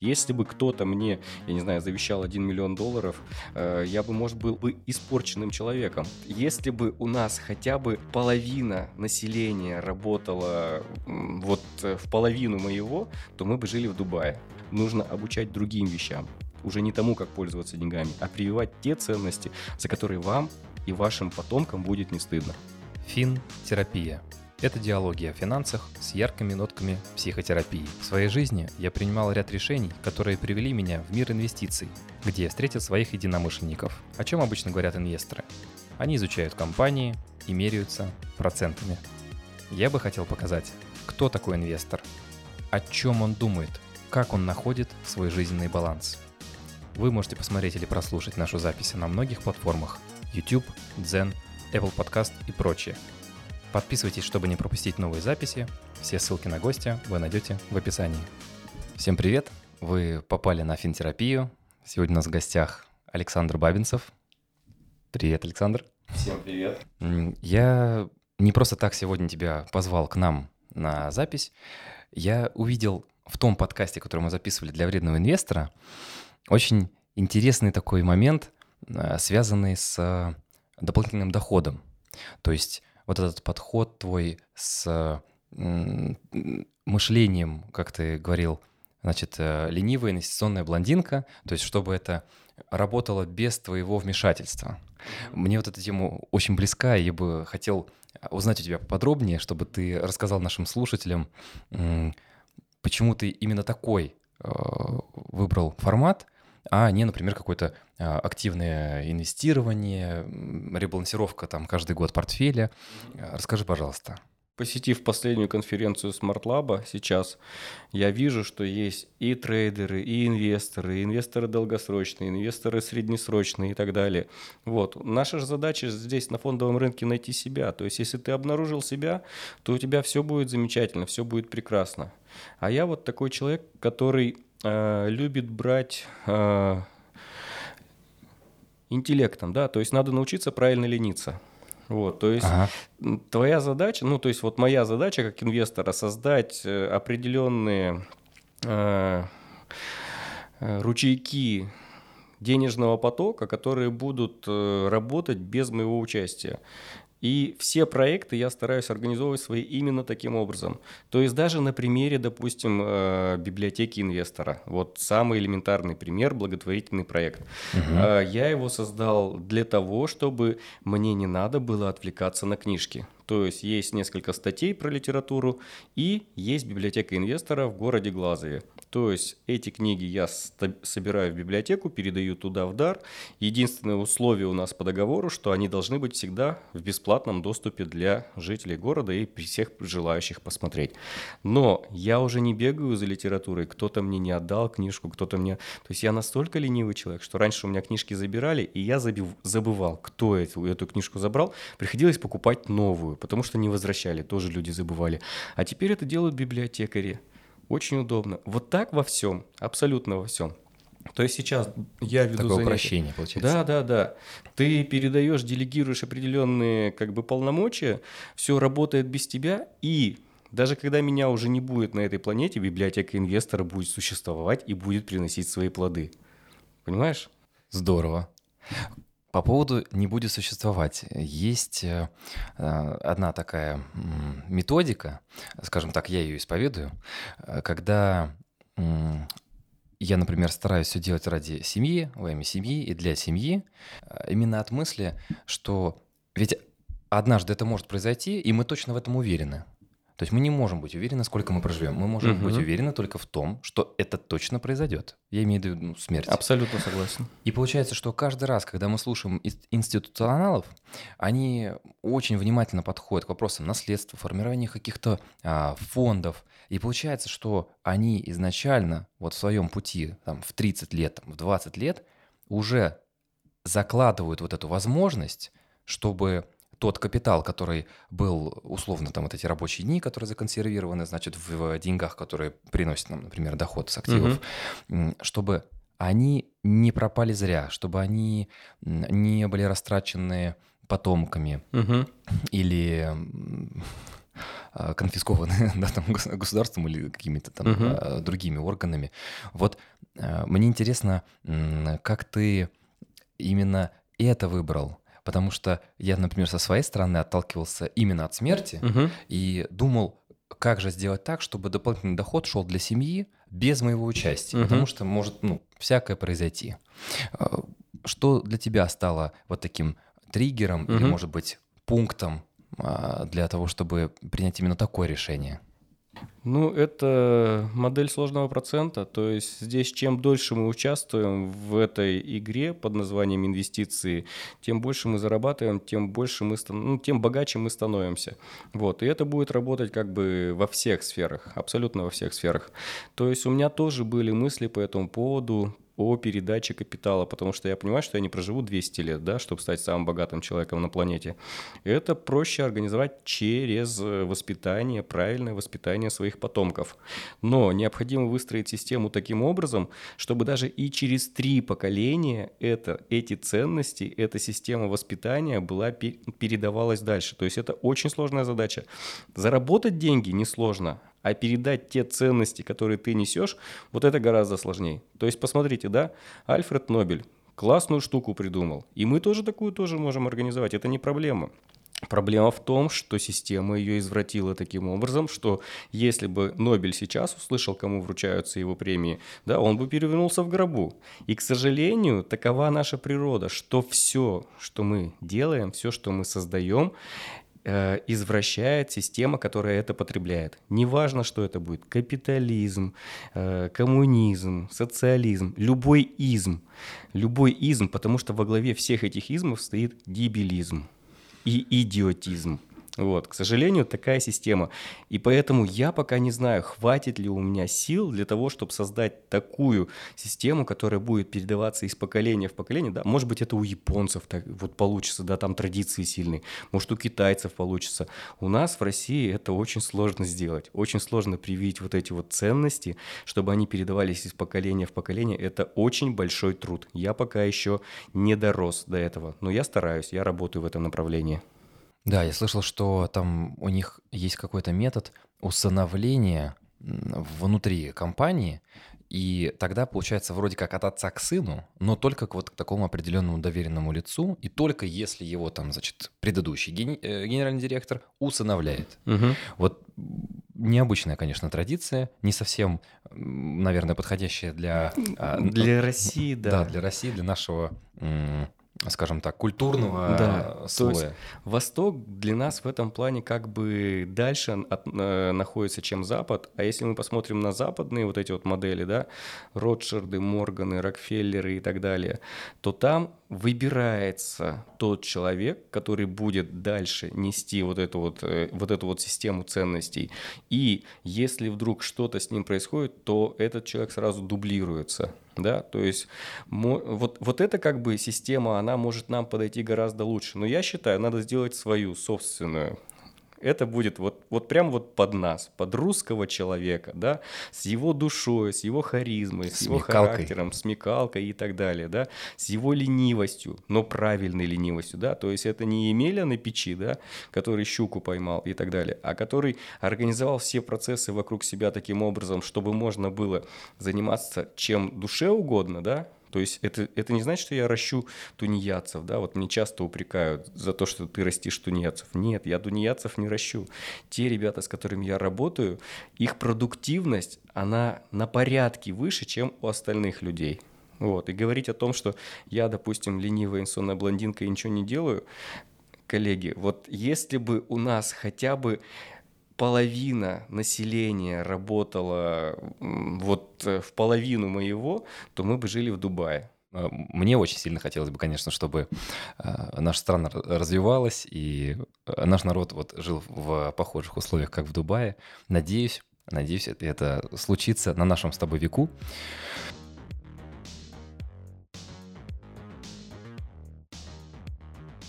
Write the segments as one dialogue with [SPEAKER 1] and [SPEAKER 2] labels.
[SPEAKER 1] Если бы кто-то мне, я не знаю, завещал 1 миллион долларов, э, я бы, может, был бы испорченным человеком. Если бы у нас хотя бы половина населения работала вот э, в половину моего, то мы бы жили в Дубае. Нужно обучать другим вещам. Уже не тому, как пользоваться деньгами, а прививать те ценности, за которые вам и вашим потомкам будет не стыдно.
[SPEAKER 2] Фин-терапия это диалоги о финансах с яркими нотками психотерапии. В своей жизни я принимал ряд решений, которые привели меня в мир инвестиций, где я встретил своих единомышленников. О чем обычно говорят инвесторы? Они изучают компании и меряются процентами. Я бы хотел показать, кто такой инвестор, о чем он думает, как он находит свой жизненный баланс. Вы можете посмотреть или прослушать нашу запись на многих платформах YouTube, Zen, Apple Podcast и прочее – Подписывайтесь, чтобы не пропустить новые записи. Все ссылки на гостя вы найдете в описании. Всем привет! Вы попали на финтерапию. Сегодня у нас в гостях Александр Бабинцев. Привет, Александр.
[SPEAKER 1] Всем привет.
[SPEAKER 2] Я не просто так сегодня тебя позвал к нам на запись. Я увидел в том подкасте, который мы записывали для вредного инвестора, очень интересный такой момент, э, связанный с э, дополнительным доходом. То есть вот этот подход твой с мышлением, как ты говорил, значит, э, ленивая инвестиционная блондинка, то есть чтобы это работало без твоего вмешательства. Мне вот эта тема очень близка, и я бы хотел узнать у тебя подробнее, чтобы ты рассказал нашим слушателям, почему ты именно такой э, выбрал формат – а не, например, какое-то а, активное инвестирование, ребалансировка там каждый год портфеля. Расскажи, пожалуйста.
[SPEAKER 1] Посетив последнюю конференцию Smart Lab сейчас, я вижу, что есть и трейдеры, и инвесторы, и инвесторы долгосрочные, инвесторы среднесрочные и так далее. Вот. Наша же задача здесь на фондовом рынке найти себя. То есть, если ты обнаружил себя, то у тебя все будет замечательно, все будет прекрасно. А я вот такой человек, который э, любит брать э, интеллектом, да, то есть надо научиться правильно лениться. Вот, то есть ага. твоя задача, ну, то есть вот моя задача как инвестора создать э, определенные э, э, ручейки денежного потока, которые будут э, работать без моего участия. И все проекты я стараюсь организовывать свои именно таким образом. То есть даже на примере, допустим, э, библиотеки инвестора. Вот самый элементарный пример – благотворительный проект. Угу. Я его создал для того, чтобы мне не надо было отвлекаться на книжки. То есть есть несколько статей про литературу и есть библиотека инвестора в городе Глазове. То есть эти книги я собираю в библиотеку, передаю туда в дар. Единственное условие у нас по договору, что они должны быть всегда в бесплатном доступе для жителей города и всех желающих посмотреть. Но я уже не бегаю за литературой, кто-то мне не отдал книжку, кто-то мне... То есть я настолько ленивый человек, что раньше у меня книжки забирали, и я забывал, кто эту, эту книжку забрал. Приходилось покупать новую потому что не возвращали, тоже люди забывали. А теперь это делают библиотекари. Очень удобно. Вот так во всем, абсолютно во всем. То есть сейчас я веду
[SPEAKER 2] Такое занятия. упрощение получается.
[SPEAKER 1] Да, да, да. Ты передаешь, делегируешь определенные как бы полномочия, все работает без тебя, и даже когда меня уже не будет на этой планете, библиотека инвестора будет существовать и будет приносить свои плоды. Понимаешь?
[SPEAKER 2] Здорово. По поводу «не будет существовать». Есть э, одна такая методика, скажем так, я ее исповедую, э, когда я, например, стараюсь все делать ради семьи, во имя семьи и для семьи, э, именно от мысли, что ведь однажды это может произойти, и мы точно в этом уверены. То есть мы не можем быть уверены, сколько мы проживем. Мы можем угу. быть уверены только в том, что это точно произойдет. Я имею в виду ну, смерть.
[SPEAKER 1] Абсолютно согласен.
[SPEAKER 2] И получается, что каждый раз, когда мы слушаем институционалов, они очень внимательно подходят к вопросам наследства, формирования каких-то а, фондов. И получается, что они изначально вот в своем пути, там, в 30 лет, там, в 20 лет, уже закладывают вот эту возможность, чтобы тот капитал, который был, условно, там вот эти рабочие дни, которые законсервированы, значит, в деньгах, которые приносят нам, например, доход с активов, угу. чтобы они не пропали зря, чтобы они не были растрачены потомками угу. или а, конфискованы да, там, государством или какими-то там угу. другими органами. Вот мне интересно, как ты именно это выбрал? Потому что я, например, со своей стороны отталкивался именно от смерти угу. и думал, как же сделать так, чтобы дополнительный доход шел для семьи без моего участия, угу. потому что может ну, всякое произойти. Что для тебя стало вот таким триггером угу. или, может быть, пунктом а, для того, чтобы принять именно такое решение?
[SPEAKER 1] Ну, это модель сложного процента. То есть здесь чем дольше мы участвуем в этой игре под названием инвестиции, тем больше мы зарабатываем, тем больше мы ну, тем богаче мы становимся. Вот. И это будет работать как бы во всех сферах, абсолютно во всех сферах. То есть у меня тоже были мысли по этому поводу, о передаче капитала, потому что я понимаю, что я не проживу 200 лет, да, чтобы стать самым богатым человеком на планете. Это проще организовать через э, воспитание, правильное воспитание своих потомков. Но необходимо выстроить систему таким образом, чтобы даже и через три поколения это, эти ценности, эта система воспитания была передавалась дальше. То есть это очень сложная задача. Заработать деньги несложно, а передать те ценности, которые ты несешь, вот это гораздо сложнее. То есть посмотрите, да, Альфред Нобель классную штуку придумал, и мы тоже такую тоже можем организовать, это не проблема. Проблема в том, что система ее извратила таким образом, что если бы Нобель сейчас услышал, кому вручаются его премии, да, он бы перевернулся в гробу. И, к сожалению, такова наша природа, что все, что мы делаем, все, что мы создаем, извращает система, которая это потребляет. Неважно, что это будет. Капитализм, э, коммунизм, социализм, любой изм. Любой изм, потому что во главе всех этих измов стоит дебилизм и идиотизм. Вот, к сожалению, такая система. И поэтому я пока не знаю, хватит ли у меня сил для того, чтобы создать такую систему, которая будет передаваться из поколения в поколение. Да, может быть, это у японцев так вот получится, да, там традиции сильные. Может, у китайцев получится. У нас в России это очень сложно сделать. Очень сложно привить вот эти вот ценности, чтобы они передавались из поколения в поколение. Это очень большой труд. Я пока еще не дорос до этого, но я стараюсь, я работаю в этом направлении.
[SPEAKER 2] Да, я слышал, что там у них есть какой-то метод усыновления внутри компании, и тогда получается вроде как от отца к сыну, но только к вот к такому определенному доверенному лицу, и только если его там, значит, предыдущий гени- э, генеральный директор усыновляет. Угу. Вот необычная, конечно, традиция, не совсем, наверное, подходящая для...
[SPEAKER 1] А, для России, да.
[SPEAKER 2] Да, для России, для нашего скажем так, культурного да, слоя. То есть
[SPEAKER 1] Восток для нас в этом плане как бы дальше от, э, находится, чем Запад. А если мы посмотрим на западные вот эти вот модели, да, Ротшильды, Морганы, Рокфеллеры и так далее, то там выбирается тот человек, который будет дальше нести вот эту вот, э, вот эту вот систему ценностей. И если вдруг что-то с ним происходит, то этот человек сразу дублируется да, то есть вот, вот эта как бы система, она может нам подойти гораздо лучше, но я считаю, надо сделать свою собственную, это будет вот, вот прям вот под нас, под русского человека, да, с его душой, с его харизмой, с, с его характером, с смекалкой и так далее, да, с его ленивостью, но правильной ленивостью, да, то есть это не Емеля на печи, да, который щуку поймал и так далее, а который организовал все процессы вокруг себя таким образом, чтобы можно было заниматься чем душе угодно, да, то есть это, это не значит, что я ращу тунеядцев, да, вот мне часто упрекают за то, что ты растишь тунеядцев. Нет, я тунеядцев не ращу. Те ребята, с которыми я работаю, их продуктивность, она на порядке выше, чем у остальных людей. Вот. И говорить о том, что я, допустим, ленивая инсонная блондинка и ничего не делаю, коллеги, вот если бы у нас хотя бы половина населения работала вот э, в половину моего, то мы бы жили в Дубае.
[SPEAKER 2] А, мне очень сильно хотелось бы, конечно, чтобы а, наша страна развивалась и а, наш народ вот жил в похожих условиях, как в Дубае. Надеюсь, надеюсь, это случится на нашем с тобой веку.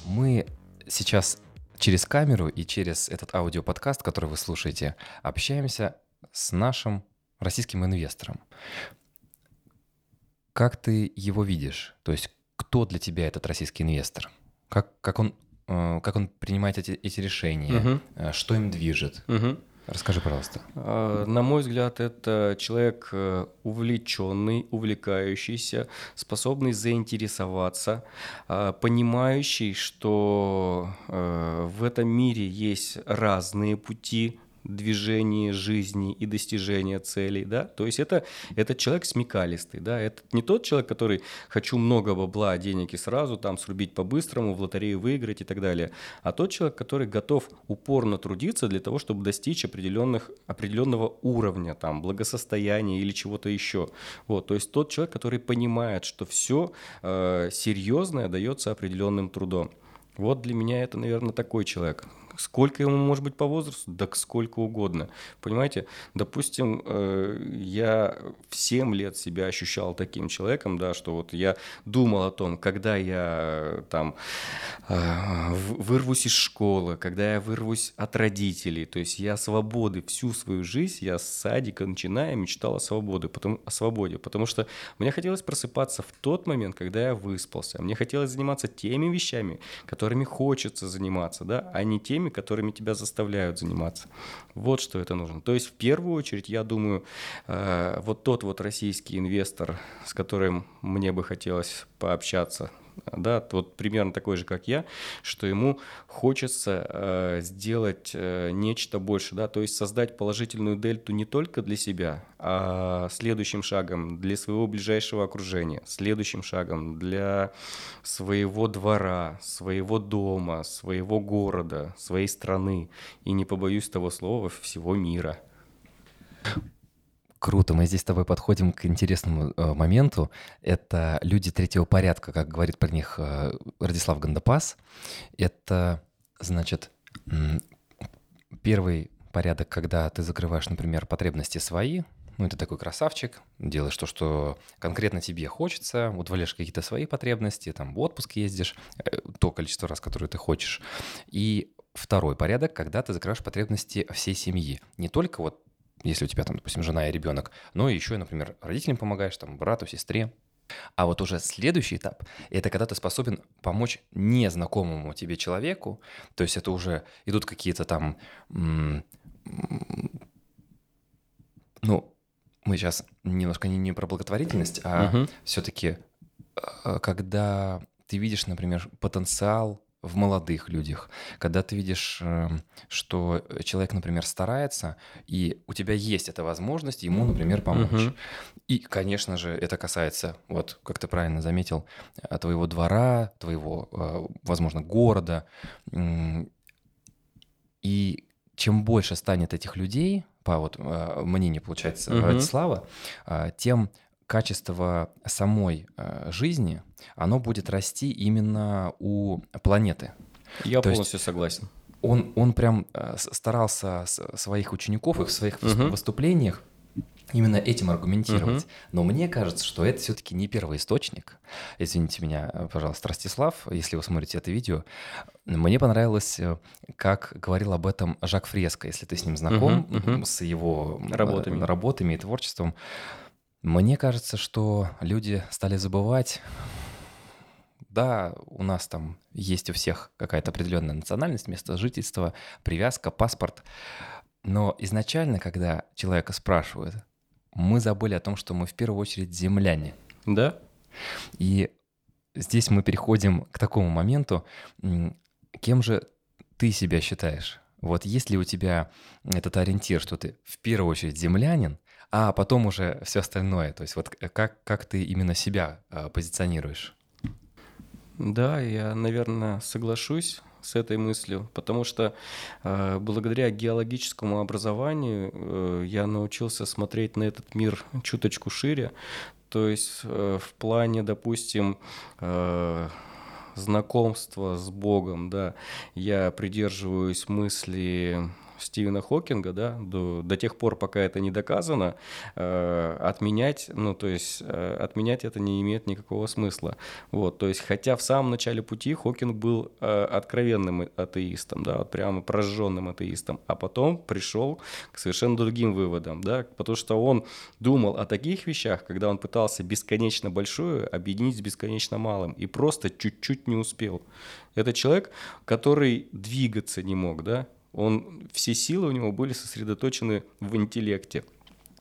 [SPEAKER 2] Мы сейчас через камеру и через этот аудиоподкаст, который вы слушаете, общаемся с нашим российским инвестором. Как ты его видишь? То есть кто для тебя этот российский инвестор? Как, как, он, э, как он принимает эти, эти решения? Угу. Что им движет?
[SPEAKER 1] Угу.
[SPEAKER 2] Расскажи, пожалуйста.
[SPEAKER 1] А, на мой взгляд, это человек э, увлеченный, увлекающийся, способный заинтересоваться, а, понимающий, что э, в этом мире есть разные пути движении жизни и достижения целей, да, то есть это, это человек смекалистый, да, это не тот человек, который хочу много бабла, денег и сразу там срубить по-быстрому, в лотерею выиграть и так далее, а тот человек, который готов упорно трудиться для того, чтобы достичь определенных, определенного уровня, там, благосостояния или чего-то еще, вот, то есть тот человек, который понимает, что все э, серьезное дается определенным трудом. Вот для меня это, наверное, такой человек. Сколько ему может быть по возрасту? Да сколько угодно. Понимаете, допустим, э, я в 7 лет себя ощущал таким человеком, да, что вот я думал о том, когда я там э, вырвусь из школы, когда я вырвусь от родителей, то есть я свободы всю свою жизнь, я с садика начиная мечтал о свободе, потому, о свободе, потому что мне хотелось просыпаться в тот момент, когда я выспался, мне хотелось заниматься теми вещами, которыми хочется заниматься, да, а не теми, которыми тебя заставляют заниматься. Вот что это нужно. То есть в первую очередь, я думаю, э, вот тот вот российский инвестор, с которым мне бы хотелось пообщаться, да, вот примерно такой же, как я, что ему хочется э, сделать э, нечто больше, да, то есть создать положительную дельту не только для себя, а следующим шагом для своего ближайшего окружения, следующим шагом для своего двора, своего дома, своего города, своей страны и, не побоюсь того слова, всего мира.
[SPEAKER 2] Круто, мы здесь с тобой подходим к интересному э, моменту. Это люди третьего порядка, как говорит про них э, Радислав Гандапас. Это, значит, первый порядок, когда ты закрываешь, например, потребности свои, ну, ты такой красавчик, делаешь то, что конкретно тебе хочется, удовлетворяешь какие-то свои потребности, там, в отпуск ездишь, э, то количество раз, которое ты хочешь. И второй порядок, когда ты закрываешь потребности всей семьи. Не только вот если у тебя там, допустим, жена и ребенок, но еще, например, родителям помогаешь, там, брату, сестре. А вот уже следующий этап – это когда ты способен помочь незнакомому тебе человеку, то есть это уже идут какие-то там, ну, мы сейчас немножко не, не про благотворительность, а uh-huh. все-таки, э, когда ты видишь, например, потенциал в молодых людях, когда ты видишь, эм, что человек, например, старается, и у тебя есть эта возможность ему, например, помочь. Угу. И, конечно же, это касается, вот как ты правильно заметил, э, твоего двора, твоего, э, возможно, города. И чем больше станет этих людей, по вот э, мнению, получается, угу. Радислава, тем качество самой жизни, оно будет расти именно у планеты.
[SPEAKER 1] Я То полностью согласен.
[SPEAKER 2] Он, он прям э, старался своих учеников, их в своих угу. выступлениях именно этим аргументировать. Угу. Но мне кажется, что это все-таки не первый источник. Извините меня, э, пожалуйста, Ростислав, если вы смотрите это видео. Мне понравилось, как говорил об этом Жак Фреско, если ты с ним знаком, угу, угу. с его работами. работами и творчеством. Мне кажется, что люди стали забывать да, у нас там есть у всех какая-то определенная национальность, место жительства, привязка, паспорт. Но изначально, когда человека спрашивают, мы забыли о том, что мы в первую очередь земляне.
[SPEAKER 1] Да.
[SPEAKER 2] И здесь мы переходим к такому моменту, кем же ты себя считаешь? Вот есть ли у тебя этот ориентир, что ты в первую очередь землянин, а потом уже все остальное. То есть вот как, как ты именно себя э, позиционируешь?
[SPEAKER 1] Да, я, наверное, соглашусь с этой мыслью, потому что э, благодаря геологическому образованию э, я научился смотреть на этот мир чуточку шире. То есть э, в плане, допустим, э, знакомства с Богом, да, я придерживаюсь мысли Стивена Хокинга, да, до, до тех пор, пока это не доказано, э, отменять, ну, то есть э, отменять это не имеет никакого смысла. Вот, то есть, хотя в самом начале пути Хокинг был э, откровенным атеистом, да, вот прямо прожженным атеистом, а потом пришел к совершенно другим выводам, да, потому что он думал о таких вещах, когда он пытался бесконечно большое объединить с бесконечно малым и просто чуть-чуть не успел. Это человек, который двигаться не мог, да, Он, все силы у него были сосредоточены в интеллекте.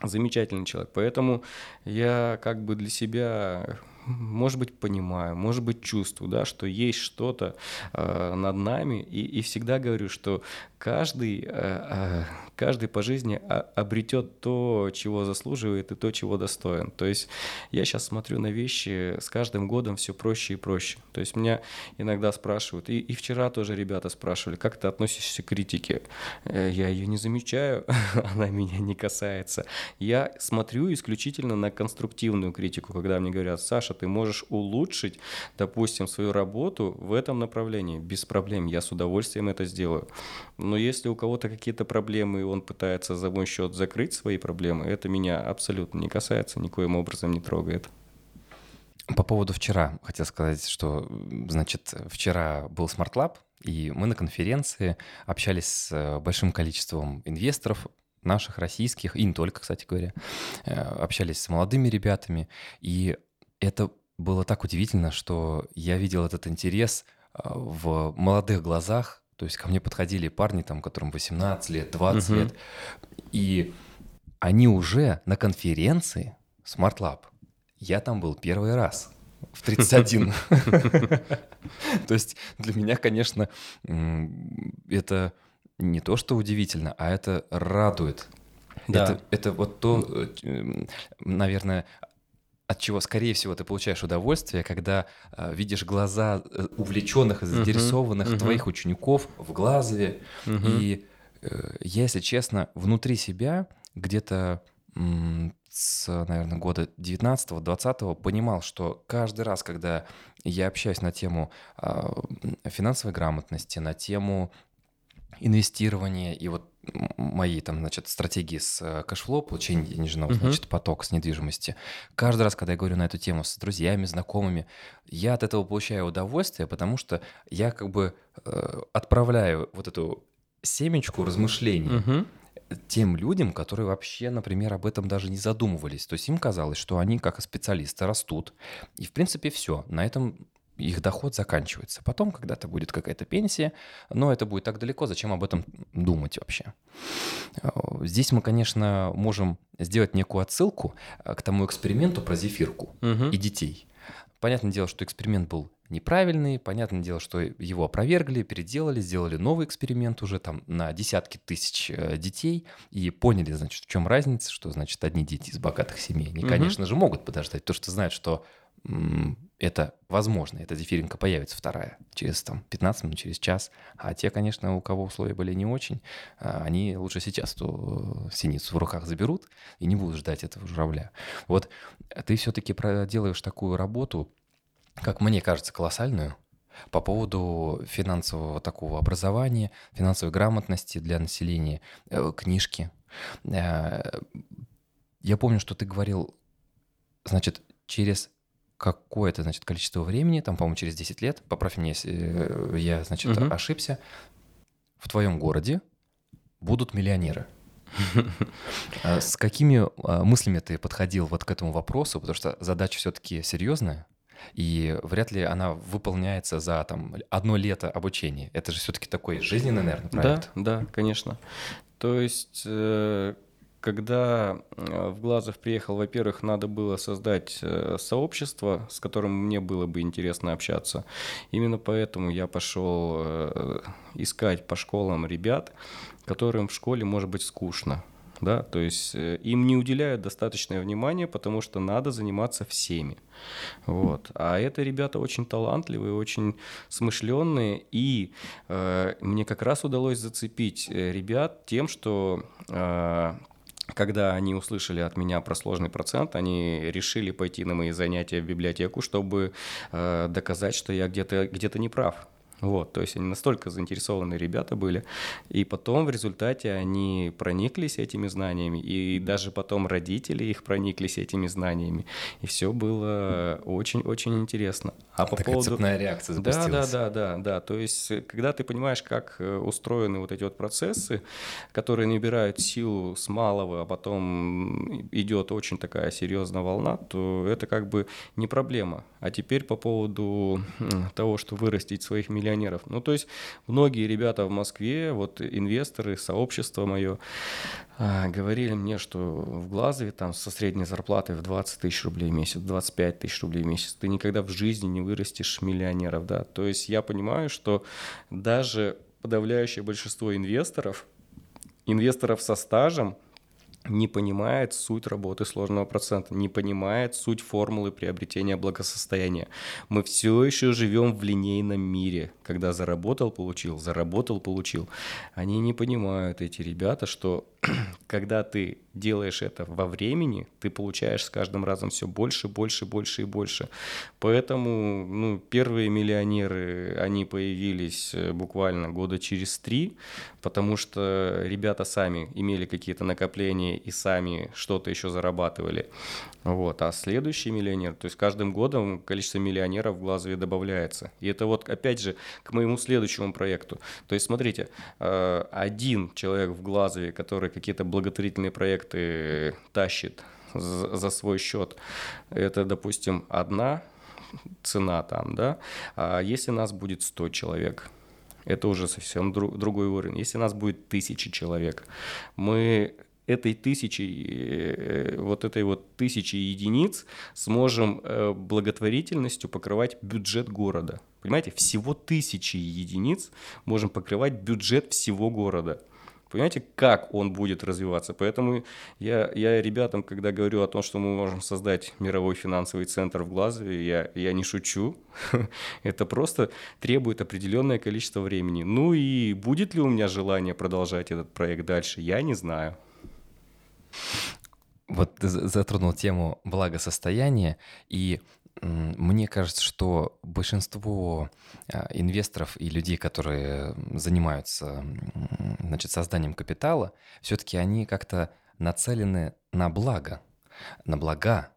[SPEAKER 1] Замечательный человек. Поэтому я как бы для себя может быть, понимаю, может быть, чувствую, да, что есть что-то э, над нами, и, и всегда говорю, что каждый, э, э, каждый по жизни обретет то, чего заслуживает, и то, чего достоин. То есть я сейчас смотрю на вещи с каждым годом все проще и проще. То есть меня иногда спрашивают, и, и вчера тоже ребята спрашивали, как ты относишься к критике? Э, я ее не замечаю, она меня не касается. Я смотрю исключительно на конструктивную критику, когда мне говорят, Саша, ты можешь улучшить, допустим, свою работу в этом направлении, без проблем, я с удовольствием это сделаю. Но если у кого-то какие-то проблемы, и он пытается за мой счет закрыть свои проблемы, это меня абсолютно не касается, никоим образом не трогает.
[SPEAKER 2] По поводу вчера хотел сказать, что, значит, вчера был Smart Lab, и мы на конференции общались с э, большим количеством инвесторов, наших, российских, и не только, кстати говоря, э, общались с молодыми ребятами, и это было так удивительно, что я видел этот интерес а, в молодых глазах. То есть ко мне подходили парни, там, которым 18 лет, 20 uh-huh. лет, и они уже на конференции Smart Lab. Я там был первый раз в 31. То есть для меня, конечно, это не то, что удивительно, а это радует. Да. Это, это вот то, э, наверное, от чего, скорее всего, ты получаешь удовольствие, когда э, видишь глаза э, увлеченных и заинтересованных uh-huh, твоих учеников в глазове. Uh-huh. И э, я, если честно, внутри себя где-то с, наверное, года 19-20 понимал, что каждый раз, когда я общаюсь на тему э, финансовой грамотности, на тему инвестирования и вот моей там, значит, стратегии с э, cash flow, получения денежного, uh-huh. значит, поток с недвижимости. Каждый раз, когда я говорю на эту тему с друзьями, знакомыми, я от этого получаю удовольствие, потому что я как бы э, отправляю вот эту семечку размышлений uh-huh тем людям, которые вообще, например, об этом даже не задумывались. То есть им казалось, что они как специалисты растут. И, в принципе, все. На этом их доход заканчивается. Потом когда-то будет какая-то пенсия, но это будет так далеко, зачем об этом думать вообще? Э, здесь мы, конечно, можем сделать некую отсылку э, к тому эксперименту про зефирку угу. и детей. Понятное дело, что эксперимент был неправильный, понятное дело, что его опровергли, переделали, сделали новый эксперимент уже там на десятки тысяч э, детей и поняли, значит, в чем разница, что, значит, одни дети из богатых семей, они, угу. конечно же, могут подождать, то, что знают, что это возможно, эта зефиринка появится вторая через там, 15 минут, через час. А те, конечно, у кого условия были не очень, а, они лучше сейчас эту синицу в руках заберут и не будут ждать этого журавля. Вот ты все-таки проделаешь такую работу, как мне кажется, колоссальную, по поводу финансового такого образования, финансовой грамотности для населения, э, книжки. Э, я помню, что ты говорил, значит, через какое-то, значит, количество времени, там, по-моему, через 10 лет, поправь меня, если э, я, значит, угу. ошибся, в твоем городе будут миллионеры. А с какими а, мыслями ты подходил вот к этому вопросу? Потому что задача все-таки серьезная, и вряд ли она выполняется за там одно лето обучения. Это же все-таки такой жизненный, наверное, проект.
[SPEAKER 1] Да, да, конечно. То есть э, когда э, в Глазов приехал, во-первых, надо было создать э, сообщество, с которым мне было бы интересно общаться. Именно поэтому я пошел э, искать по школам ребят, которым в школе может быть скучно. Да, то есть им не уделяют достаточное внимание, потому что надо заниматься всеми. Вот. А это ребята очень талантливые, очень смышленные, и э, мне как раз удалось зацепить ребят тем, что э, когда они услышали от меня про сложный процент, они решили пойти на мои занятия в библиотеку, чтобы э, доказать, что я где-то где не прав. Вот, то есть они настолько заинтересованные ребята были. И потом в результате они прониклись этими знаниями, и даже потом родители их прониклись этими знаниями. И все было очень-очень интересно.
[SPEAKER 2] А по Такая поводу... цепная реакция
[SPEAKER 1] запустилась. Да, да, да, да, да. То есть когда ты понимаешь, как э, устроены вот эти вот процессы, которые набирают силу с малого, а потом идет очень такая серьезная волна, то это как бы не проблема. А теперь по поводу того, что вырастить своих миллионеров, миллионеров. Ну, то есть многие ребята в Москве, вот инвесторы, сообщество мое, а, говорили мне, что в Глазове там со средней зарплатой в 20 тысяч рублей в месяц, 25 тысяч рублей в месяц, ты никогда в жизни не вырастешь миллионеров, да. То есть я понимаю, что даже подавляющее большинство инвесторов, инвесторов со стажем, не понимает суть работы сложного процента, не понимает суть формулы приобретения благосостояния. Мы все еще живем в линейном мире, когда заработал, получил, заработал, получил. Они не понимают, эти ребята, что когда ты делаешь это во времени, ты получаешь с каждым разом все больше, больше, больше и больше. Поэтому ну, первые миллионеры, они появились э, буквально года через три, потому что ребята сами имели какие-то накопления и сами что-то еще зарабатывали. Вот. А следующий миллионер, то есть каждым годом количество миллионеров в Глазове добавляется. И это вот опять же к моему следующему проекту. То есть смотрите, э, один человек в Глазове, который какие-то благотворительные проекты тащит за свой счет, это, допустим, одна цена там, да, а если нас будет 100 человек, это уже совсем друг, другой уровень. Если нас будет тысячи человек, мы этой тысячи, э, вот этой вот тысячи единиц сможем э, благотворительностью покрывать бюджет города. Понимаете, всего тысячи единиц можем покрывать бюджет всего города. Понимаете, как он будет развиваться? Поэтому я, я ребятам, когда говорю о том, что мы можем создать мировой финансовый центр в Глазове, я, я не шучу. Это просто требует определенное количество времени. Ну и будет ли у меня желание продолжать этот проект дальше, я не знаю.
[SPEAKER 2] Вот затронул тему благосостояния, и мне кажется, что большинство а, инвесторов и людей, которые занимаются значит, созданием капитала, все-таки они как-то нацелены на благо, на блага,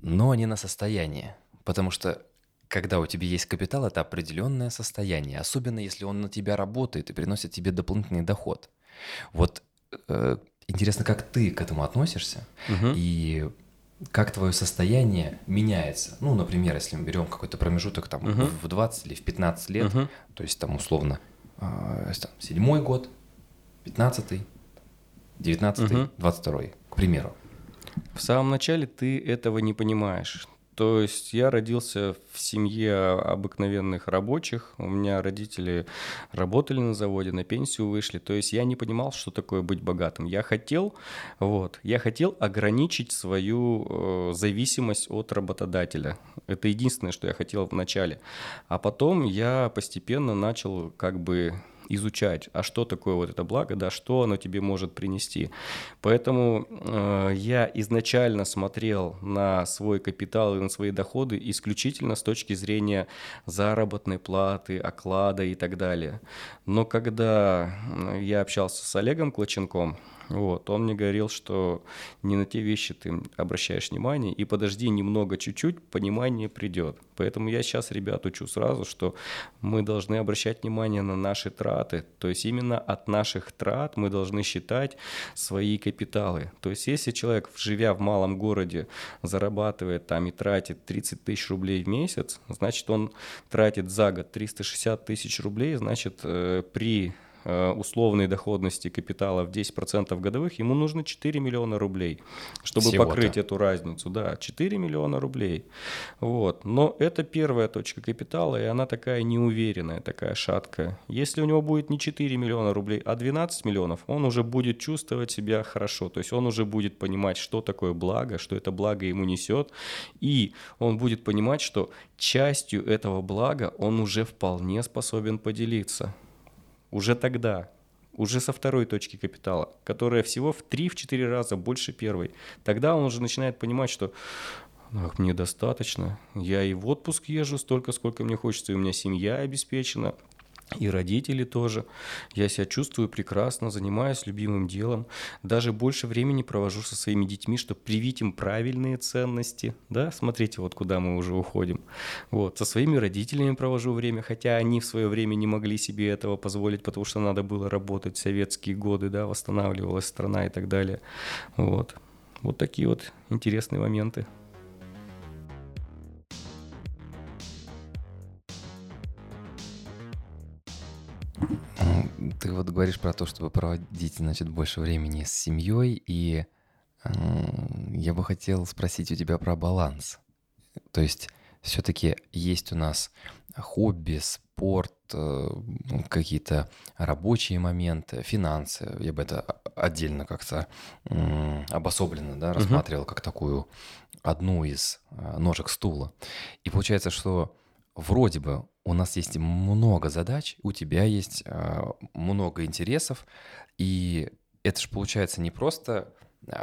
[SPEAKER 2] но не на состояние. Потому что когда у тебя есть капитал, это определенное состояние, особенно если он на тебя работает и приносит тебе дополнительный доход. Вот э, Интересно, как ты к этому относишься угу. и как твое состояние меняется. Ну, например, если мы берем какой-то промежуток там угу. в 20 или в 15 лет, угу. то есть там условно э, там, седьмой год, пятнадцатый, девятнадцатый, двадцать второй, к примеру.
[SPEAKER 1] В самом начале ты этого не понимаешь. То есть я родился в семье обыкновенных рабочих. У меня родители работали на заводе, на пенсию вышли. То есть я не понимал, что такое быть богатым. Я хотел, вот, я хотел ограничить свою э, зависимость от работодателя. Это единственное, что я хотел в начале. А потом я постепенно начал как бы изучать, а что такое вот это благо, да, что оно тебе может принести. Поэтому э, я изначально смотрел на свой капитал и на свои доходы исключительно с точки зрения заработной платы, оклада и так далее. Но когда я общался с Олегом Клоченком, вот, он мне говорил, что не на те вещи ты обращаешь внимание, и подожди немного, чуть-чуть, понимание придет. Поэтому я сейчас ребят учу сразу, что мы должны обращать внимание на наши траты. То есть именно от наших трат мы должны считать свои капиталы. То есть если человек, живя в малом городе, зарабатывает там и тратит 30 тысяч рублей в месяц, значит он тратит за год 360 тысяч рублей, значит э, при условной доходности капитала в 10% годовых, ему нужно 4 миллиона рублей, чтобы Всего-то. покрыть эту разницу. Да, 4 миллиона рублей. Вот. Но это первая точка капитала, и она такая неуверенная, такая шаткая. Если у него будет не 4 миллиона рублей, а 12 миллионов, он уже будет чувствовать себя хорошо. То есть он уже будет понимать, что такое благо, что это благо ему несет, и он будет понимать, что частью этого блага он уже вполне способен поделиться уже тогда, уже со второй точки капитала, которая всего в 3-4 раза больше первой, тогда он уже начинает понимать, что Ах, мне достаточно. Я и в отпуск езжу столько, сколько мне хочется, и у меня семья обеспечена, и родители тоже. Я себя чувствую прекрасно, занимаюсь любимым делом. Даже больше времени провожу со своими детьми, чтобы привить им правильные ценности. Да, смотрите, вот куда мы уже уходим. Вот, со своими родителями провожу время, хотя они в свое время не могли себе этого позволить, потому что надо было работать в советские годы, да, восстанавливалась страна и так далее. Вот. Вот такие вот интересные моменты.
[SPEAKER 2] Ты вот говоришь про то, чтобы проводить, значит, больше времени с семьей, и я бы хотел спросить у тебя про баланс. То есть все-таки есть у нас хобби, спорт, э, какие-то рабочие моменты, финансы. Я бы это отдельно как-то обособленно да, рассматривал как такую одну из э, ножек стула. И получается, что вроде бы у нас есть много задач, у тебя есть э, много интересов, и это же получается не просто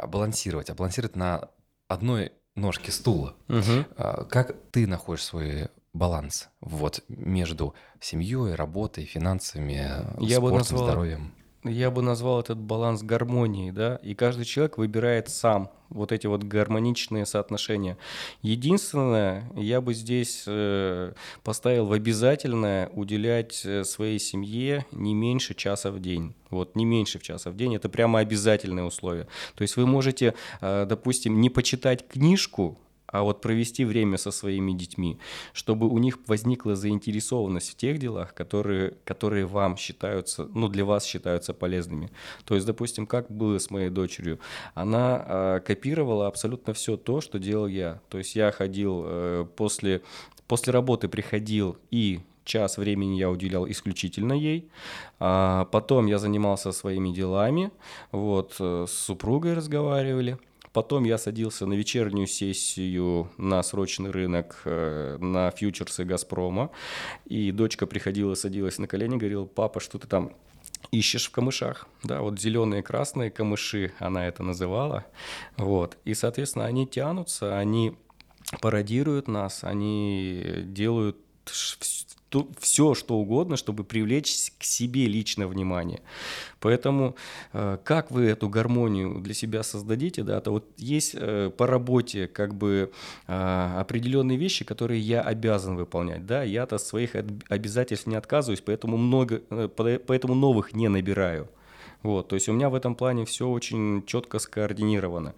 [SPEAKER 2] балансировать, а балансировать на одной ножке стула. Угу. Как ты находишь свой баланс вот между семьей, работой, финансами, Я спортом, бы назвал, здоровьем?
[SPEAKER 1] Я бы назвал этот баланс гармонией, да, и каждый человек выбирает сам вот эти вот гармоничные соотношения. Единственное, я бы здесь э, поставил в обязательное уделять э, своей семье не меньше часа в день. Вот, не меньше в часа в день, это прямо обязательное условие. То есть вы можете, э, допустим, не почитать книжку, а вот провести время со своими детьми, чтобы у них возникла заинтересованность в тех делах, которые, которые вам считаются, ну, для вас считаются полезными. То есть, допустим, как было с моей дочерью, она э, копировала абсолютно все то, что делал я. То есть я ходил э, после, после работы приходил и час времени я уделял исключительно ей. А потом я занимался своими делами, вот, э, с супругой разговаривали. Потом я садился на вечернюю сессию на срочный рынок э, на фьючерсы «Газпрома». И дочка приходила, садилась на колени, говорила, папа, что ты там ищешь в камышах, да, вот зеленые, красные камыши, она это называла, вот, и, соответственно, они тянутся, они пародируют нас, они делают то, все, что угодно, чтобы привлечь к себе личное внимание. Поэтому э, как вы эту гармонию для себя создадите, да, то вот есть э, по работе как бы э, определенные вещи, которые я обязан выполнять, да, я-то своих обязательств не отказываюсь, поэтому много, поэтому новых не набираю. Вот, то есть у меня в этом плане все очень четко скоординировано.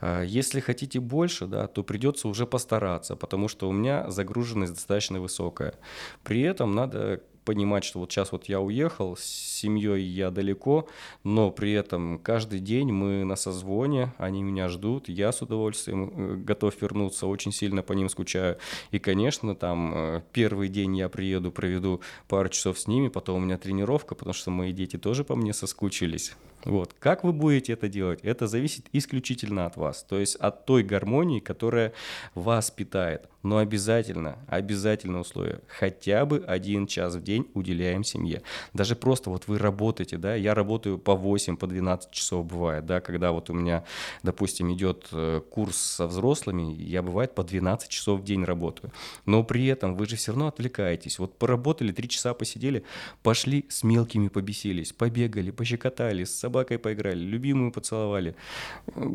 [SPEAKER 1] А, если хотите больше, да, то придется уже постараться, потому что у меня загруженность достаточно высокая. При этом надо понимать, что вот сейчас вот я уехал, семьей я далеко, но при этом каждый день мы на созвоне, они меня ждут, я с удовольствием э, готов вернуться, очень сильно по ним скучаю. И, конечно, там э, первый день я приеду, проведу пару часов с ними, потом у меня тренировка, потому что мои дети тоже по мне соскучились. Вот. Как вы будете это делать? Это зависит исключительно от вас, то есть от той гармонии, которая вас питает. Но обязательно, обязательно условие, хотя бы один час в день уделяем семье. Даже просто вот вы работаете, да, я работаю по 8, по 12 часов бывает, да, когда вот у меня, допустим, идет э, курс со взрослыми, я бывает по 12 часов в день работаю. Но при этом вы же все равно отвлекаетесь. Вот поработали, 3 часа посидели, пошли с мелкими побесились, побегали, пощекотали, с собакой поиграли, любимую поцеловали.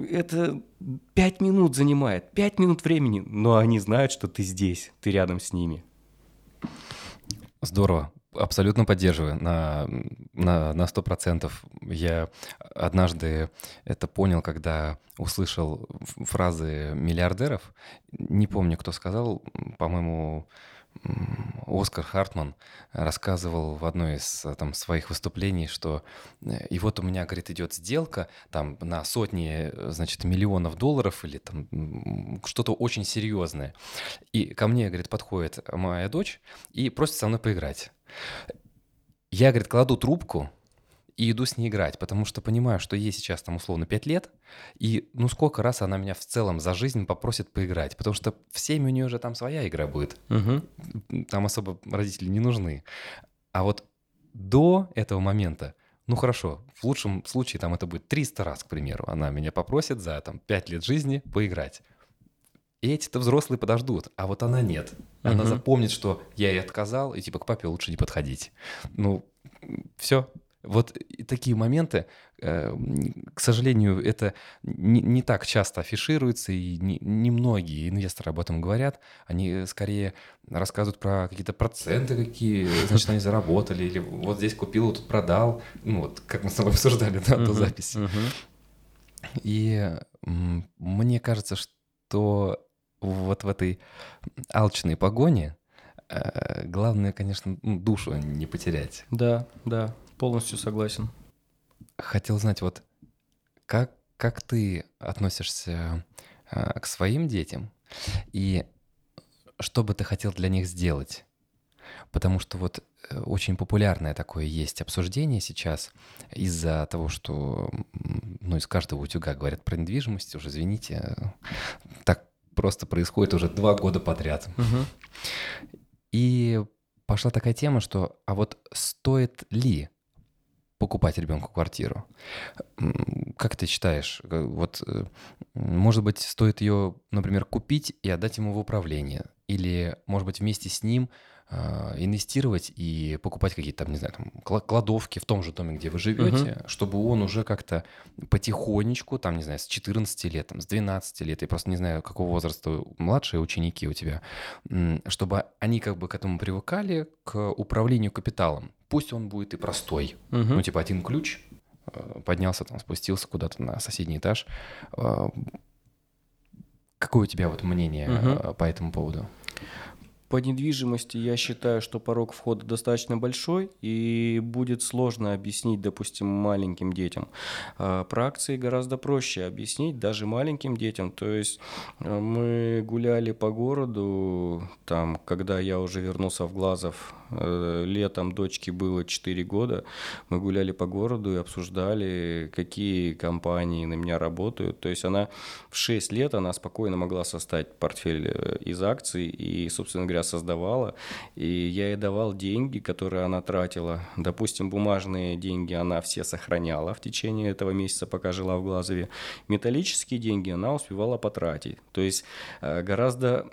[SPEAKER 1] Это пять минут занимает, пять минут времени, но они знают, что ты здесь, ты рядом с ними.
[SPEAKER 2] Здорово. Абсолютно поддерживаю на, на, на 100%. Я однажды это понял, когда услышал фразы миллиардеров. Не помню, кто сказал, по-моему, Оскар Хартман рассказывал в одной из э, там, своих выступлений, что э, и вот у меня, говорит, идет сделка там на сотни, э, значит, миллионов долларов или там что-то очень серьезное. И ко мне, говорит, подходит моя дочь и просит со мной поиграть. Я, говорит, кладу трубку, и иду с ней играть, потому что понимаю, что ей сейчас там условно 5 лет, и ну сколько раз она меня в целом за жизнь попросит поиграть, потому что в 7 у нее уже там своя игра будет, угу. там особо родители не нужны. А вот до этого момента, ну хорошо, в лучшем случае там это будет 300 раз, к примеру, она меня попросит за там 5 лет жизни поиграть. И эти-то взрослые подождут, а вот она нет. Она угу. запомнит, что я ей отказал, и типа к папе лучше не подходить. Ну, все, вот такие моменты, э, к сожалению, это не, так часто афишируется, и немногие не инвесторы об этом говорят. Они скорее рассказывают про какие-то проценты, какие, значит, они заработали, или вот здесь купил, вот тут продал. Ну, вот, как мы с тобой обсуждали, да, до записи. И мне кажется, что вот в этой алчной погоне Э, главное, конечно, ну, душу не потерять.
[SPEAKER 1] Да, да, полностью согласен.
[SPEAKER 2] Хотел знать, вот как, как ты относишься э, к своим детям и что бы ты хотел для них сделать? Потому что вот э, очень популярное такое есть обсуждение сейчас из-за того, что ну, из каждого утюга говорят про недвижимость, уже извините, так просто происходит уже два года подряд. Угу. И пошла такая тема, что а вот стоит ли покупать ребенку квартиру? Как ты считаешь? Э, вот, э, может быть, стоит ее, например, купить и отдать ему в управление? Или, может быть, вместе с ним инвестировать и покупать какие-то там, не знаю, там, кладовки в том же доме, где вы живете, угу. чтобы он уже как-то потихонечку, там, не знаю, с 14 лет, там, с 12 лет, я просто не знаю, какого возраста младшие ученики у тебя, чтобы они как бы к этому привыкали, к управлению капиталом. Пусть он будет и простой, угу. ну, типа один ключ, э, поднялся там, спустился куда-то на соседний этаж. А, какое у тебя вот мнение угу. по этому поводу?
[SPEAKER 1] По недвижимости я считаю, что порог входа достаточно большой и будет сложно объяснить, допустим, маленьким детям. А про акции гораздо проще объяснить даже маленьким детям. То есть э, мы гуляли по городу, там, когда я уже вернулся в Глазов, э, летом дочке было 4 года, мы гуляли по городу и обсуждали, какие компании на меня работают. То есть она в 6 лет, она спокойно могла составить портфель э, из акций и, собственно говоря, себя создавала, и я ей давал деньги, которые она тратила. Допустим, бумажные деньги она все сохраняла в течение этого месяца, пока жила в Глазове. Металлические деньги она успевала потратить. То есть э, гораздо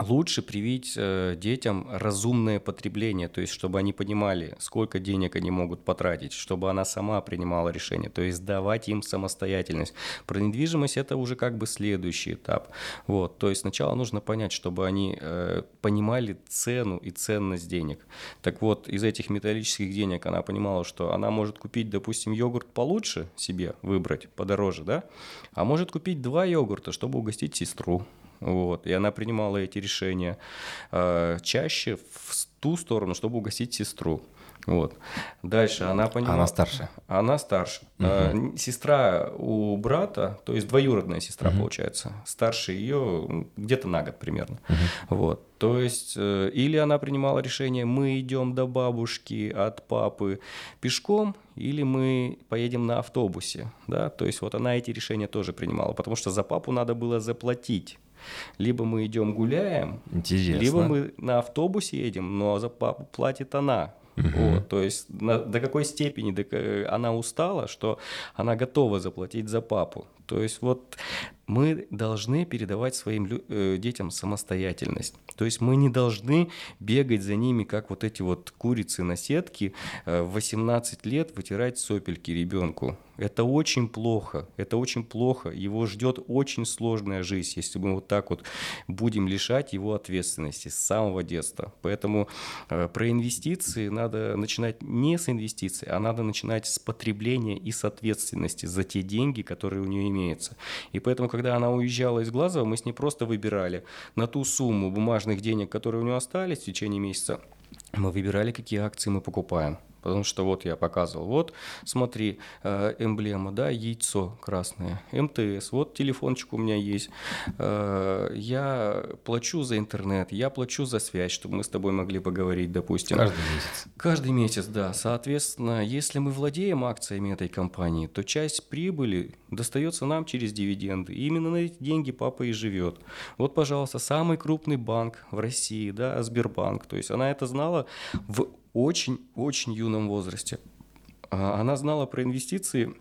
[SPEAKER 1] лучше привить э, детям разумное потребление, то есть чтобы они понимали, сколько денег они могут потратить, чтобы она сама принимала решение, то есть давать им самостоятельность. Про недвижимость это уже как бы следующий этап. Вот, то есть сначала нужно понять, чтобы они э, понимали цену и ценность денег. Так вот, из этих металлических денег она понимала, что она может купить, допустим, йогурт получше себе выбрать, подороже, да, а может купить два йогурта, чтобы угостить сестру. Вот, и она принимала эти решения э, чаще в ту сторону, чтобы угостить сестру. Вот. Дальше она поняла...
[SPEAKER 2] Она старше?
[SPEAKER 1] Она старше. Угу. Сестра у брата, то есть двоюродная сестра угу. получается, старше ее где-то на год примерно. Угу. Вот. То есть, э, или она принимала решение, мы идем до бабушки от папы пешком, или мы поедем на автобусе, да, то есть вот она эти решения тоже принимала, потому что за папу надо было заплатить. Либо мы идем гуляем,
[SPEAKER 2] Интересно.
[SPEAKER 1] либо мы на автобусе едем, но за папу платит она. Угу. Вот, то есть на, до какой степени до, она устала, что она готова заплатить за папу. То есть вот мы должны передавать своим э, детям самостоятельность. То есть мы не должны бегать за ними, как вот эти вот курицы на сетке, э, в 18 лет вытирать сопельки ребенку. Это очень плохо, это очень плохо. Его ждет очень сложная жизнь, если мы вот так вот будем лишать его ответственности с самого детства. Поэтому э, про инвестиции надо начинать не с инвестиций, а надо начинать с потребления и с ответственности за те деньги, которые у нее имеются. И поэтому, когда она уезжала из Глазова, мы с ней просто выбирали на ту сумму бумажных денег, которые у нее остались в течение месяца, мы выбирали, какие акции мы покупаем. Потому что вот я показывал, вот смотри, э, эмблема, да, яйцо красное, МТС, вот телефончик у меня есть, э, я плачу за интернет, я плачу за связь, чтобы мы с тобой могли поговорить, допустим.
[SPEAKER 2] Каждый месяц.
[SPEAKER 1] Каждый месяц, да. Соответственно, если мы владеем акциями этой компании, то часть прибыли достается нам через дивиденды. И именно на эти деньги папа и живет. Вот, пожалуйста, самый крупный банк в России, да, Сбербанк. То есть она это знала в очень-очень юном возрасте. А, она знала про инвестиции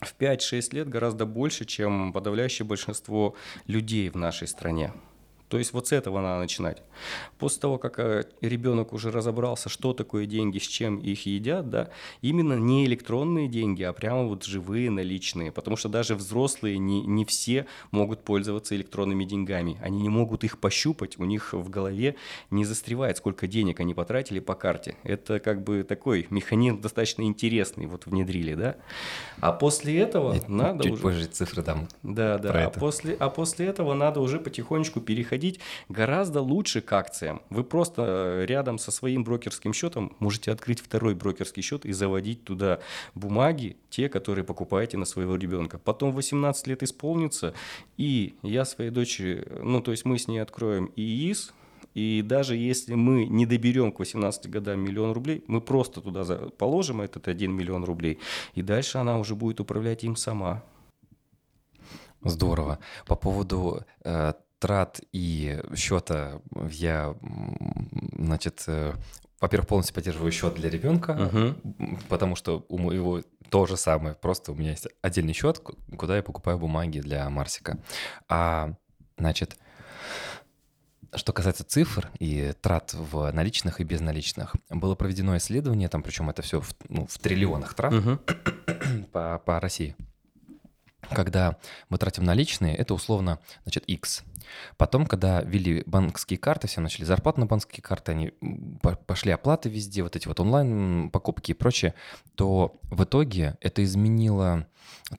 [SPEAKER 1] в 5-6 лет гораздо больше, чем подавляющее большинство людей в нашей стране. То есть вот с этого надо начинать. После того, как э, ребенок уже разобрался, что такое деньги, с чем их едят, да, именно не электронные деньги, а прямо вот живые наличные. Потому что даже взрослые не, не все могут пользоваться электронными деньгами. Они не могут их пощупать, у них в голове не застревает, сколько денег они потратили по карте. Это как бы такой механизм достаточно интересный, вот внедрили, да. А после этого
[SPEAKER 2] Я
[SPEAKER 1] надо
[SPEAKER 2] чуть
[SPEAKER 1] уже...
[SPEAKER 2] позже цифры дам.
[SPEAKER 1] Да, да. А после, а после этого надо уже потихонечку переходить подходить гораздо лучше к акциям. Вы просто э, рядом со своим брокерским счетом можете открыть второй брокерский счет и заводить туда бумаги, те, которые покупаете на своего ребенка. Потом 18 лет исполнится, и я своей дочери, ну то есть мы с ней откроем ИИС, и даже если мы не доберем к 18 годам миллион рублей, мы просто туда положим этот 1 миллион рублей, и дальше она уже будет управлять им сама.
[SPEAKER 2] Здорово. По поводу э, трат и счета я, значит, э, во-первых, полностью поддерживаю счет для ребенка, угу. потому что у моего то же самое. Просто у меня есть отдельный счет, куда я покупаю бумаги для Марсика. А, значит, что касается цифр и трат в наличных и безналичных, было проведено исследование, там, причем это все в, ну, в триллионах трат угу. по, по России. Когда мы тратим наличные, это условно, значит, X. Потом, когда ввели банковские карты, все начали зарплату на банковские карты, они пошли оплаты везде, вот эти вот онлайн-покупки и прочее, то в итоге это изменило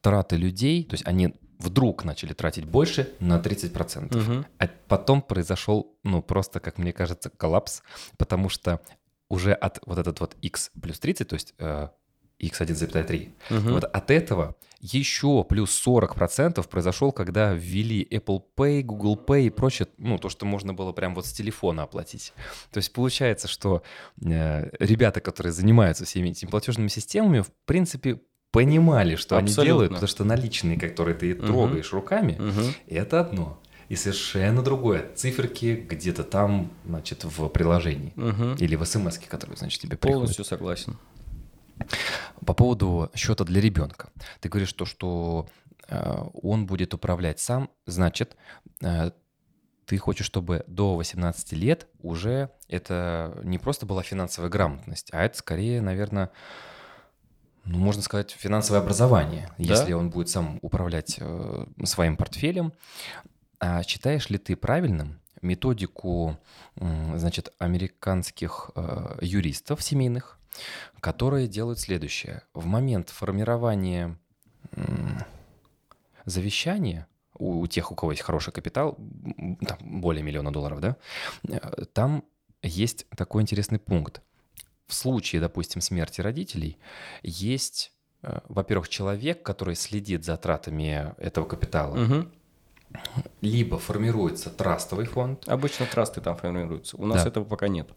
[SPEAKER 2] траты людей, то есть они вдруг начали тратить больше на 30%. Угу. А потом произошел, ну, просто, как мне кажется, коллапс, потому что уже от вот этот вот x плюс 30, то есть э, x1,3, угу. вот от этого еще плюс 40% произошел, когда ввели Apple Pay, Google Pay и прочее, ну, то, что можно было прям вот с телефона оплатить. То есть получается, что э, ребята, которые занимаются всеми этими платежными системами, в принципе, понимали, что Абсолютно. они делают, потому что наличные, которые ты трогаешь угу. руками, угу. это одно. И совершенно другое. Циферки где-то там, значит, в приложении. Угу. Или в смс, которые, значит, тебе приходят.
[SPEAKER 1] Полностью согласен.
[SPEAKER 2] По поводу счета для ребенка. Ты говоришь то, что э, он будет управлять сам, значит, э, ты хочешь, чтобы до 18 лет уже это не просто была финансовая грамотность, а это скорее, наверное, ну, можно сказать, финансовое образование, да? если он будет сам управлять э, своим портфелем. А считаешь ли ты правильным методику, э, значит, американских э, юристов семейных, которые делают следующее. В момент формирования завещания у, у тех, у кого есть хороший капитал, там, более миллиона долларов, да, э, там есть такой интересный пункт – в случае, допустим, смерти родителей, есть, э, во-первых, человек, который следит за тратами этого капитала. Угу. Либо формируется трастовый фонд.
[SPEAKER 1] Обычно трасты там формируются. У нас да. этого пока нет.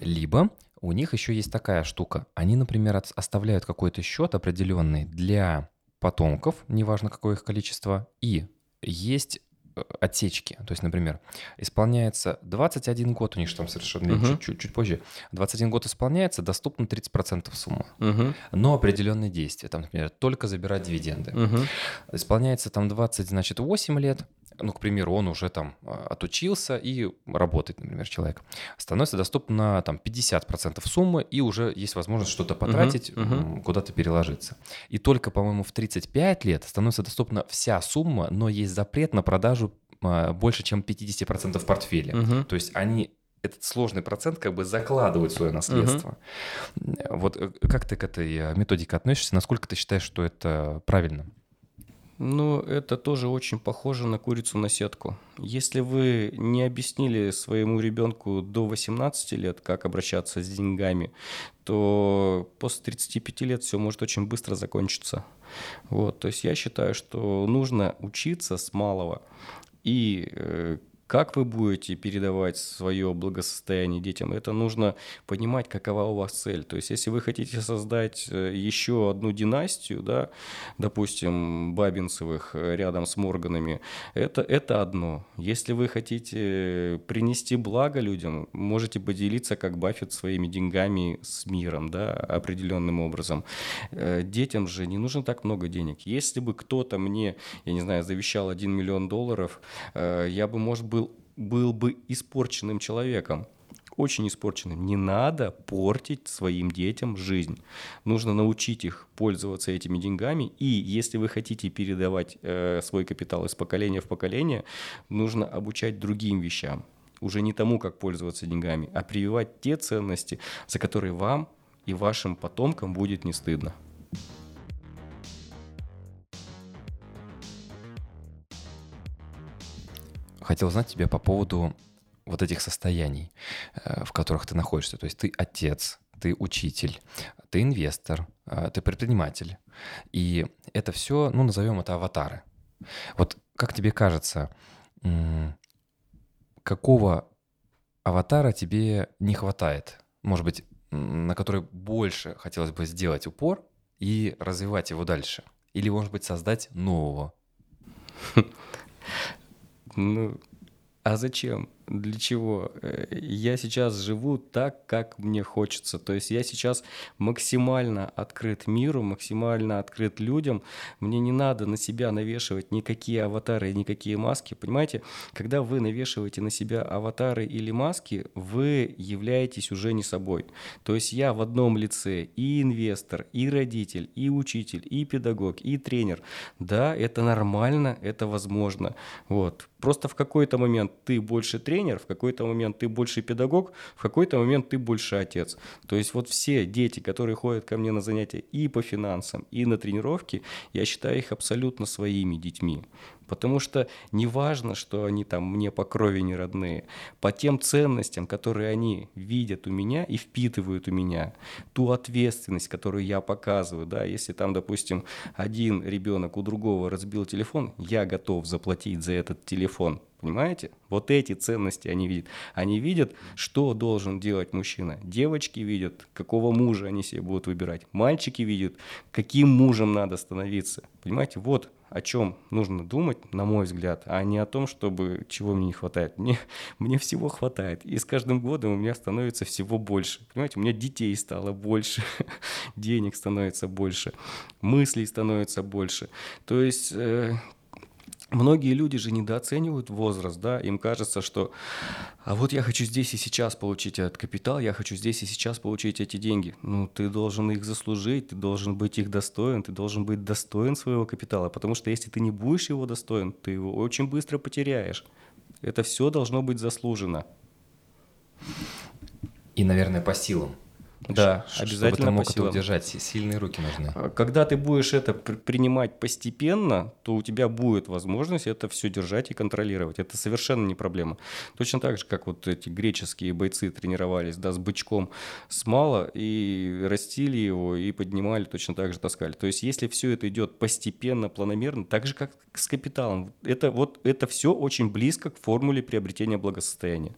[SPEAKER 2] Либо у них еще есть такая штука. Они, например, оставляют какой-то счет определенный для потомков, неважно какое их количество, и есть отсечки. То есть, например, исполняется 21 год, у них же там совершенно uh-huh. чуть-чуть чуть позже, 21 год исполняется, доступно 30% суммы. Uh-huh. Но определенные действия, там, например, только забирать дивиденды. Uh-huh. Исполняется там 20, значит, 8 лет, ну, к примеру, он уже там а, отучился и работает, например, человек, становится доступно там 50% суммы и уже есть возможность что-то потратить, uh-huh, uh-huh. куда-то переложиться. И только, по-моему, в 35 лет становится доступна вся сумма, но есть запрет на продажу а, больше, чем 50% портфеля. Uh-huh. То есть они этот сложный процент как бы закладывают свое наследство. Uh-huh. Вот э, как ты к этой э, методике относишься? Насколько ты считаешь, что это правильно?
[SPEAKER 1] Ну, это тоже очень похоже на курицу на сетку. Если вы не объяснили своему ребенку до 18 лет, как обращаться с деньгами, то после 35 лет все может очень быстро закончиться. Вот, то есть я считаю, что нужно учиться с малого. И э, как вы будете передавать свое благосостояние детям, это нужно понимать, какова у вас цель. То есть, если вы хотите создать э, еще одну династию, да, допустим, Бабинцевых э, рядом с Морганами, это, это одно. Если вы хотите принести благо людям, можете поделиться, как Баффет, своими деньгами с миром, да, определенным образом. Э, детям же не нужно так много денег. Если бы кто-то мне, я не знаю, завещал 1 миллион долларов, я бы, может быть, был бы испорченным человеком. Очень испорченным. Не надо портить своим детям жизнь. Нужно научить их пользоваться этими деньгами. И если вы хотите передавать э, свой капитал из поколения в поколение, нужно обучать другим вещам. Уже не тому, как пользоваться деньгами, а прививать те ценности, за которые вам и вашим потомкам будет не стыдно.
[SPEAKER 2] Хотел узнать тебя по поводу вот этих состояний, э, в которых ты находишься. То есть ты отец, ты учитель, ты инвестор, э, ты предприниматель. И это все, ну, назовем это аватары. Вот как тебе кажется, какого аватара тебе не хватает? Может быть, на который больше хотелось бы сделать упор и развивать его дальше? Или, может быть, создать нового?
[SPEAKER 1] Ну, а зачем? Для чего? Э, я сейчас живу так, как мне хочется. То есть я сейчас максимально открыт миру, максимально открыт людям. Мне не надо на себя навешивать никакие аватары, никакие маски. Понимаете, когда вы навешиваете на себя аватары или маски, вы являетесь уже не собой. То есть я в одном лице и инвестор, и родитель, и учитель, и педагог, и тренер. Да, это нормально, это возможно. Вот. Просто в какой-то момент ты больше тренер, тренер, в какой-то момент ты больше педагог, в какой-то момент ты больше отец. То есть вот все дети, которые ходят ко мне на занятия и по финансам, и на тренировки, я считаю их абсолютно своими детьми. Потому что не важно, что они там мне по крови не родные, по тем ценностям, которые они видят у меня и впитывают у меня, ту ответственность, которую я показываю, да, если там, допустим, один ребенок у другого разбил телефон, я готов заплатить за этот телефон, Понимаете? Вот эти ценности они видят. Они видят, что должен делать мужчина. Девочки видят, какого мужа они себе будут выбирать. Мальчики видят, каким мужем надо становиться. Понимаете? Вот о чем нужно думать, на мой взгляд, а не о том, чтобы чего мне не хватает. Мне, мне всего хватает. И с каждым годом у меня становится всего больше. Понимаете, у меня детей стало больше, денег становится больше, мыслей становится больше. То есть э, Многие люди же недооценивают возраст, да, им кажется, что а вот я хочу здесь и сейчас получить этот капитал, я хочу здесь и сейчас получить эти деньги. Ну, ты должен их заслужить, ты должен быть их достоин, ты должен быть достоин своего капитала, потому что если ты не будешь его достоин, ты его очень быстро потеряешь. Это все должно быть заслужено.
[SPEAKER 2] И, наверное, по силам.
[SPEAKER 1] Да, Ш- обязательно чтобы
[SPEAKER 2] мог это удержать, сильные руки нужны.
[SPEAKER 1] А, когда ты будешь это принимать постепенно, то у тебя будет возможность это все держать и контролировать. Это совершенно не проблема. Точно так же, как вот эти греческие бойцы тренировались, да, с бычком с мало и растили его и поднимали, точно так же таскали. То есть, если все это идет постепенно, планомерно, так же, как с капиталом, это вот это все очень близко к формуле приобретения благосостояния.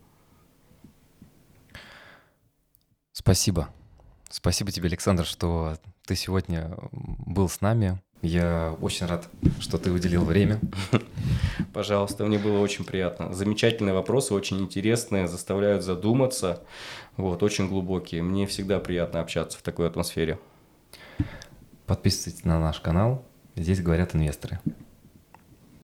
[SPEAKER 2] Спасибо. Спасибо тебе, Александр, что ты сегодня был с нами. Я очень рад, что ты уделил время.
[SPEAKER 1] Пожалуйста, мне было очень приятно. Замечательные вопросы, очень интересные, заставляют задуматься. Вот, очень глубокие. Мне всегда приятно общаться в такой атмосфере.
[SPEAKER 2] Подписывайтесь на наш канал. Здесь говорят инвесторы.